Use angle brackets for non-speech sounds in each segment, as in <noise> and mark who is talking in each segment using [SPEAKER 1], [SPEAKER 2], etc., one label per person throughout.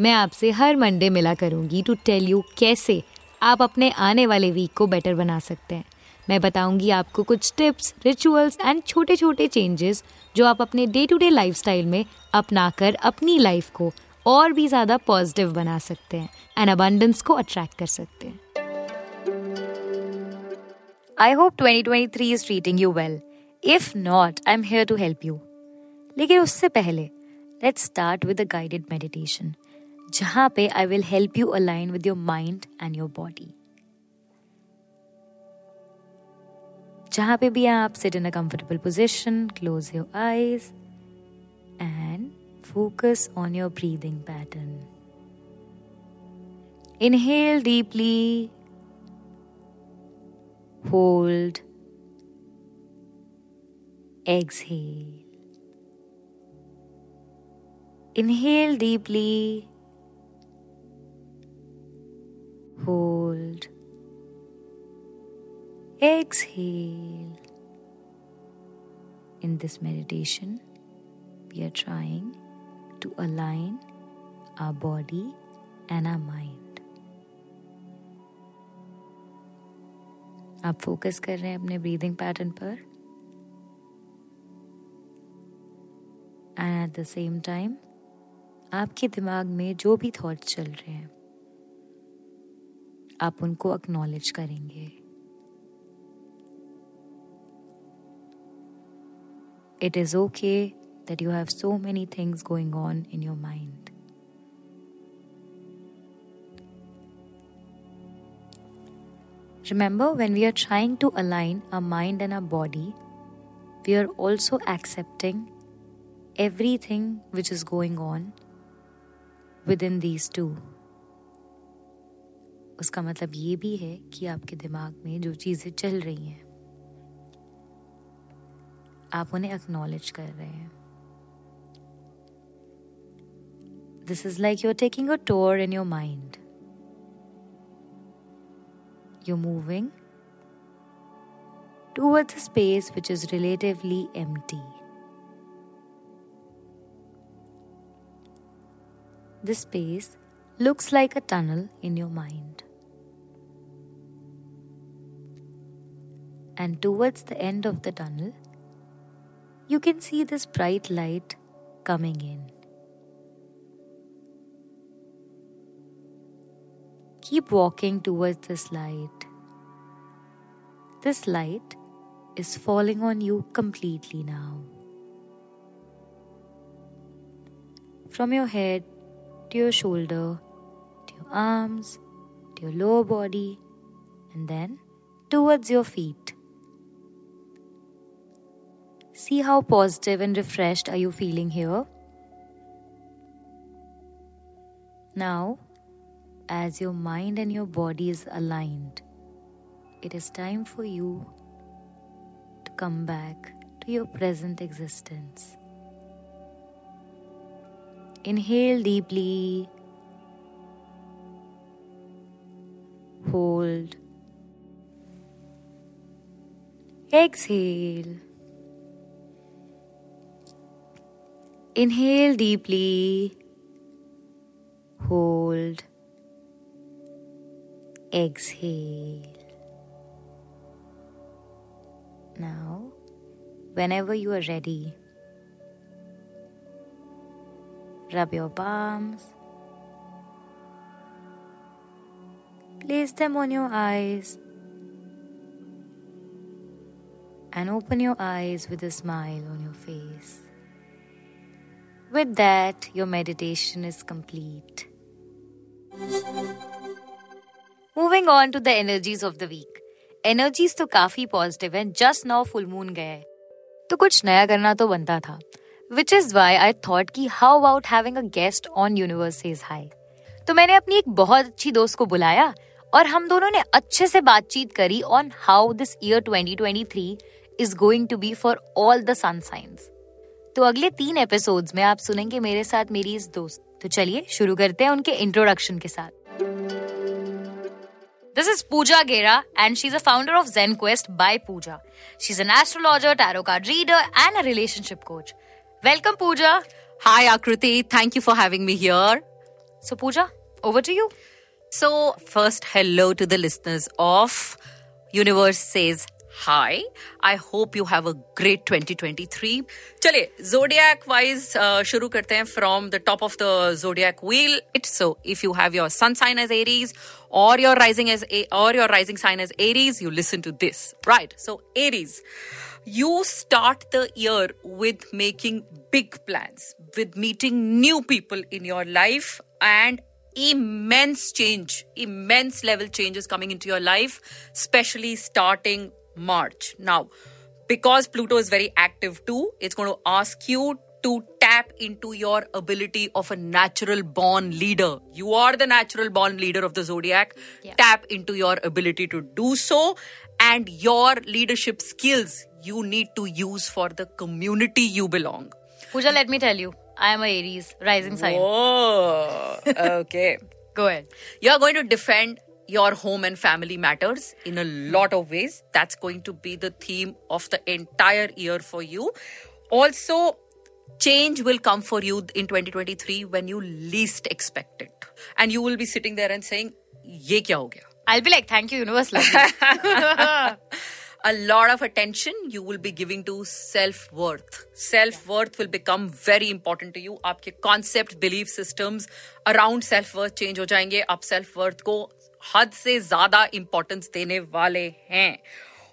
[SPEAKER 1] मैं आपसे हर मंडे मिला करूँगी टू टेल यू कैसे आप अपने आने वाले वीक को बेटर बना सकते हैं। मैं बताऊँगी आपको कुछ टिप्स रिचुअल्स एंड छोटे छोटे चेंजेस जो आप अपने डे टू डे लाइफ में अपनाकर अपनी लाइफ को और भी ज़्यादा पॉजिटिव बना सकते हैं एंड अबंडेंस को अट्रैक्ट कर सकते हैं। I hope 2023 is treating you well if not I am here to help you लेकिन उससे पहले let's start with a guided meditation जहां पे I will help you align with your mind and your body जहां पे भी आप sit in a comfortable position close your eyes and focus on your breathing pattern inhale deeply hold exhale Inhale deeply. Hold. Exhale. In this meditation, we are trying to align our body and our mind. आप focus कर रहे हैं अपने breathing pattern पर and at the same time आपके दिमाग में जो भी थॉट्स चल रहे हैं आप उनको अक्नॉलेज करेंगे। It is okay that you have so many things going on in your mind remember when we are trying to align a mind and a body we are also accepting everything which is going on within these two उसका मतलब ये भी है कि आपके दिमाग में जो चीज़ें चल रही हैं, आप उन्हें एक्नॉलेज कर रहे हैं। This is like you taking a tour in your mind you moving towards space which is relatively empty this space looks like a tunnel in your mind And towards the end of the tunnel, you can see this bright light coming in. Keep walking towards this light. This light is falling on you completely now. From your head to your shoulder, to your arms, to your lower body, and then towards your feet. See how positive and refreshed are you feeling here? Now, as your mind and your body is aligned, it is time for you to come back to your present existence. Inhale deeply. Hold. Exhale. Inhale deeply. Hold. Exhale. Now, whenever you are ready, Rub your palms. Place them on your eyes. And open your eyes with a smile on your face. With that, your meditation is complete. Moving on to the energies of the week. Energies तो काफ़ी positive हैं just now full moon है तो कुछ नया करना तो बनता था which is why I thought की how about having a guest on universe says hi तो मैंने अपनी एक बहुत अच्छी दोस्त को बुलाया और हम दोनों ने अच्छे से बातचीत करी on how this year 2023 is going to be for all the sun signs तो अगले तीन एपिसोड्स में आप सुनेंगे मेरे साथ मेरी इस दोस्त तो चलिए शुरू करते हैं उनके इंट्रोडक्शन के साथ This is Pooja Gera, and she's a founder of Zen Quest by Pooja. She's an astrologer, tarot card reader, and a relationship coach. Welcome, Pooja.
[SPEAKER 2] Hi, Akriti. Thank you for having me here.
[SPEAKER 1] So, Pooja, over to you.
[SPEAKER 2] So, first, hello to the listeners of Universe Says Hi. I hope you have a great 2023. चलिए zodiac wise uh, शुरू करते हैं from the top of the zodiac wheel. It's so if you have your sun sign as Aries or your rising as A- or your rising sign as Aries, you listen to this. Right. So Aries, you start the year with making big plans, with meeting new people in your life and immense change, immense level changes coming into your life, especially starting March. Now, because Pluto is very active too, it's going to ask you to tap into your ability of a natural born leader. You are the natural born leader of the zodiac.
[SPEAKER 1] Yeah.
[SPEAKER 2] Tap into your ability to do so and your leadership skills you need to use for the community you belong.
[SPEAKER 1] Pooja, let me tell you, I am a Aries rising sign.
[SPEAKER 2] Oh, <laughs> okay.
[SPEAKER 1] Go ahead.
[SPEAKER 2] You're going to defend your home and family matters in a lot of ways. That's going to be the theme of the entire year for you. Also, change will come for you in 2023 when you least expect it. And you will be sitting there and saying, Ye kya ho gaya? <laughs>
[SPEAKER 1] I'll be like, thank you, universe. <laughs> Love you.
[SPEAKER 2] a lot of attention you will be giving to self worth. Self worth will become very important to you. आपके concept, belief systems around self worth change हो जाएंगे. आप self worth को हद से ज़्यादा importance देने वाले हैं।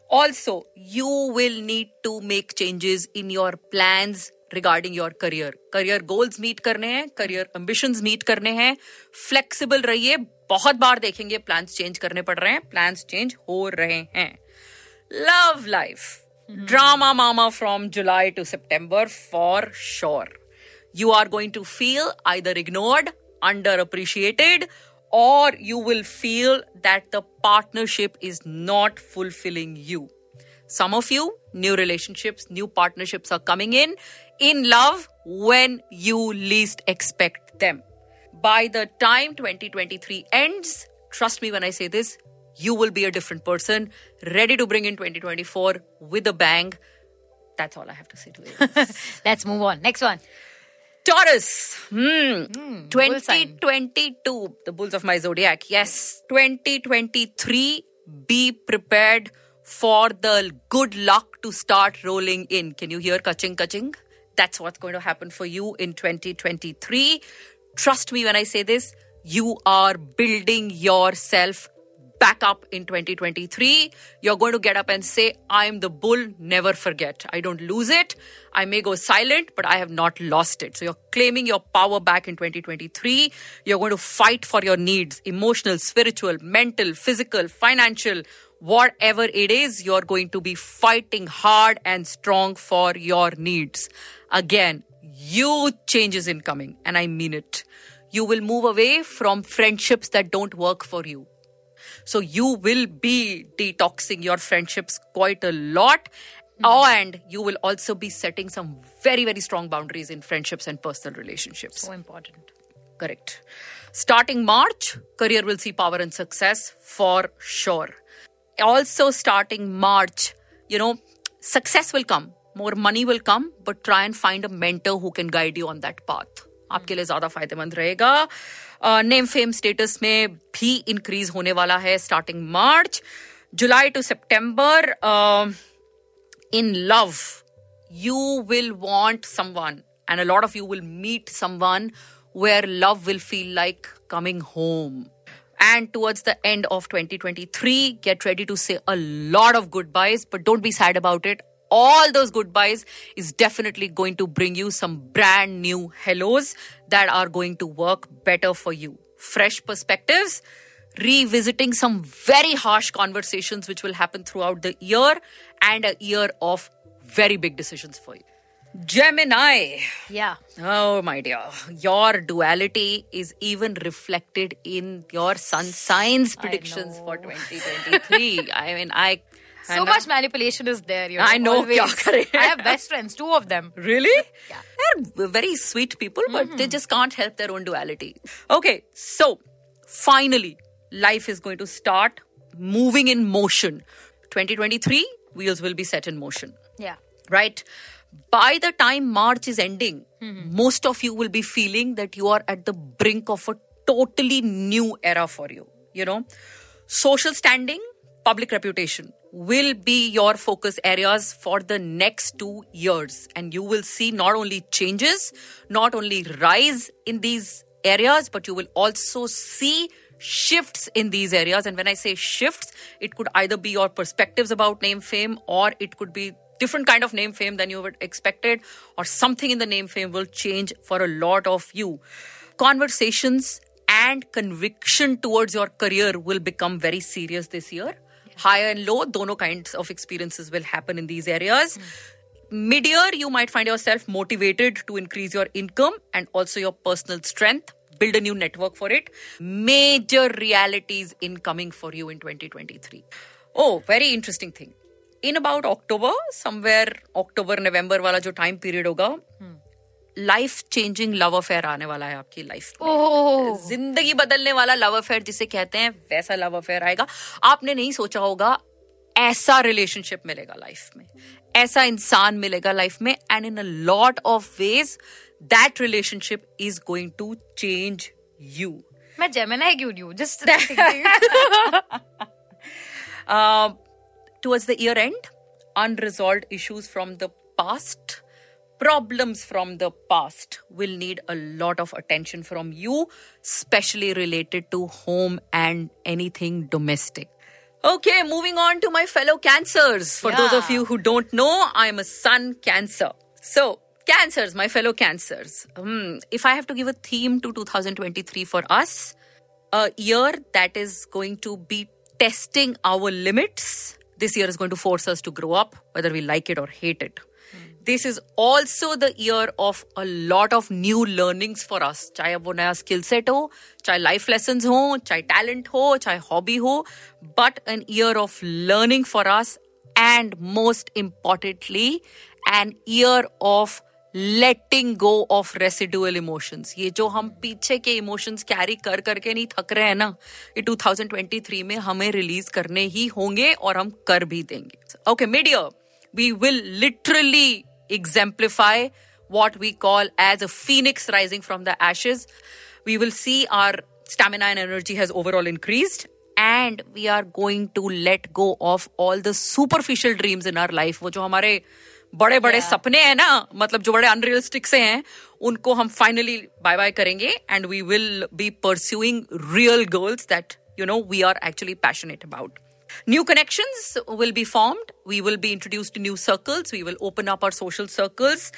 [SPEAKER 2] Also you will need to make changes in your plan regarding your career career goals meet करने हैं करियर एम्बिशन मीट करने हैं। फ्लेक्सिबल रहिए, बहुत बार देखेंगे प्लान चेंज करने पड़ रहे हैं प्लान चेंज हो रहे हैं। Love life drama mama from July to September for sure you are going to feel either ignored underappreciated or you will feel that the partnership is not fulfilling you. Some of you, new relationships, new partnerships are coming in in love when you least expect them. By the time 2023 ends, trust me when I say this, you will be a different person, ready to bring in 2024 with a bang. That's all I have to say to it. <laughs>
[SPEAKER 1] Let's move on. Next one.
[SPEAKER 2] Taurus. Hmm.
[SPEAKER 1] sign.
[SPEAKER 2] 2022. The bulls of my zodiac. Yes. 2023. Be prepared for the good luck to start rolling in. Can you hear kaching kaching? That's what's going to happen for you in 2023. Trust me when I say this. You are building yourself back up in 2023. You're going to get up and say, I'm the bull, never forget. I don't lose it. I may go silent, but I have not lost it. So you're claiming your power back in 2023. You're going to fight for your needs emotional, spiritual, mental, physical, financial. Whatever it is, you're going to be fighting hard and strong for your needs. Again, huge changes incoming, and I mean it. You will move away from friendships that don't work for you. So you will be detoxing your friendships quite a lot. Hmm. And you will also be setting some very, very strong boundaries in friendships and personal relationships.
[SPEAKER 1] So important.
[SPEAKER 2] Correct. Starting March, career will see power and success for sure. Also, starting March, you know, success will come, more money will come, but try and find a mentor who can guide you on that path. आपके लिए ज़्यादा फ़ायदेमंद रहेगा। Name fame status में भी increase होने वाला है starting March July to September in love you will want someone and a lot of you will meet someone where love will feel like coming home and towards the end of twenty twenty three get ready to say a lot of goodbyes but don't be sad about it All those goodbyes is definitely going to bring you some brand new hellos that are going to work better for you. Fresh perspectives, revisiting some very harsh conversations which will happen throughout the year and a year of very big decisions for you. Gemini.
[SPEAKER 1] Yeah.
[SPEAKER 2] Oh, my dear. Your duality is even reflected in your sun signs predictions for <laughs> 2023. I mean, I.
[SPEAKER 1] So
[SPEAKER 2] Hannah,
[SPEAKER 1] much manipulation is there. You know,
[SPEAKER 2] I know,
[SPEAKER 1] always. I have best friends, two of them.
[SPEAKER 2] Really? Yeah. They're very sweet people, but they mm-hmm. just can't help their own duality. Okay, so finally, life is going to start moving in motion. 2023, wheels will be set in motion
[SPEAKER 1] Yeah.
[SPEAKER 2] right? By the time March is ending, mm-hmm. most of you will be feeling that you are at the brink of a totally new era for you. You know, social standing, public reputation will be your focus areas for the next two years. And you will see not only changes, not only rise in these areas, but you will also see shifts in these areas. And when I say shifts, it could either be your perspectives about name fame or it could be different kind of name fame than you would expected or something in the name fame will change for a lot of you conversations and conviction towards your career will become very serious this year Higher and low, dono kinds of experiences will happen in these areas. Mm. Mid year, you might find yourself motivated to increase your income and also your personal strength, build a new network for it. Major realities incoming for you in 2023. Oh, very interesting thing. In about October, somewhere October, November wala jo time period hoga. Hmm. Life changing love affair आने वाला है आपकी life
[SPEAKER 1] Oh.
[SPEAKER 2] ज़िंदगी बदलने वाला love affair जिसे कहते हैं वैसा लव अफेयर आएगा। आपने नहीं सोचा होगा ऐसा रिलेशनशिप मिलेगा लाइफ में। ऐसा इंसान मिलेगा लाइफ में and in a lot of ways that relationship is going to change you
[SPEAKER 1] मैं Gemini क्यों हूँ? <laughs>
[SPEAKER 2] Uh, towards the year end, unresolved issues from the past, problems from the past will need a lot of attention from you, especially related to home and anything domestic. Okay, moving on to my fellow cancers. For those of you who don't know, I'm a sun cancer. So, cancers, my fellow cancers. Hmm, if I have to give a theme to 2023 for us, a year that is going to be testing our limits. This year is going to force us to grow up, whether we like it or hate it. This is also the year of a lot of new learnings for us चाहे अब वो नया skill set हो, चाहे life lesson हो, चाहे talent हो, चाहे हॉबी हो but an year of learning for us and most importantly an year of letting go of residual emotions ये जो हम पीछे के इमोशंस कैरी कर करके नहीं थक रहे हैं ना, ये 2023 में हमें रिलीज़ करने ही होंगे और हम कर भी देंगे। Okay media we will literally exemplify what we call as a phoenix rising from the ashes we will see our stamina and energy has overall increased and we are going to let go of all the superficial dreams in our life वो जो हमारे बड़े बड़े सपने हैं ना मतलब जो बड़े अनरियलिस्टिक से हैं उनको हम फाइनली बाय बाय करेंगे and we will be pursuing real goals that you know we are actually passionate about New connections will be formed. We will be introduced to new circles. We will open up our social circles.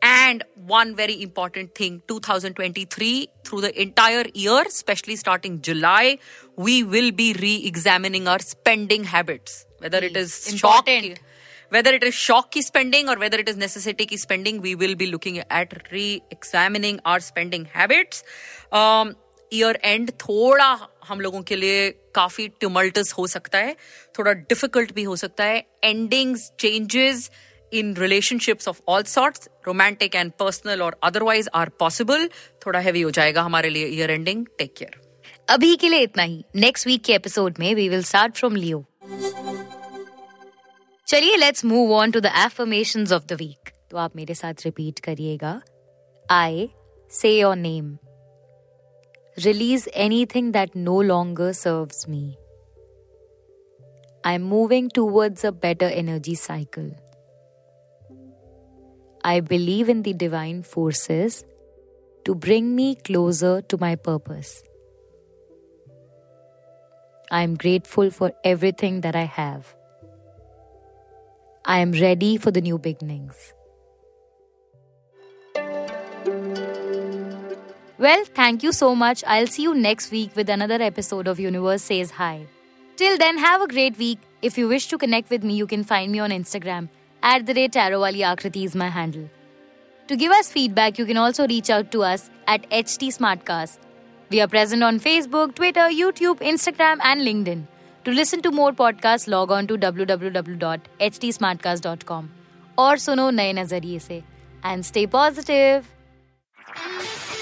[SPEAKER 2] And one very important thing 2023, through the entire year, especially starting July, we will be re examining our spending habits. Whether it is shock,
[SPEAKER 1] Important.
[SPEAKER 2] whether it is shock spending or whether it is necessity spending, we will be looking at re-examining our spending habits. Um, year end थोड़ा हम लोगों के लिए काफ़ी ट्यूमल्टस हो सकता है, थोड़ा डिफ़िकल्ट भी हो सकता है। Endings changes in relationships of all sorts romantic and personal और अदरवाइज़ आर पॉसिबल थोड़ा हैवी हो जाएगा हमारे लिए ईयर एंडिंग टेक केयर
[SPEAKER 1] अभी के लिए इतना ही। नेक्स्ट वीक के एपिसोड में we will start from Leo चलिए let's move on to the affirmations of the week तो आप मेरे साथ रिपीट करिएगा। I say your name Release anything that no longer serves me. I'm moving towards a better energy cycle. I believe in the divine forces to bring me closer to my purpose. I am grateful for everything that I have. I am ready for the new beginnings. Well, thank you so much. I'll see you next week with another episode of Universe Says Hi. Till then, have a great week. If you wish to connect with me, you can find me on Instagram. At the rate Tarot Wali Akriti is my handle. To give us feedback, you can also reach out to us at HT Smartcast. We are present on Facebook, Twitter, YouTube, Instagram, and LinkedIn. To listen to more podcasts, log on to www.htsmartcast.com और सुनो नए नजरिए से and stay positive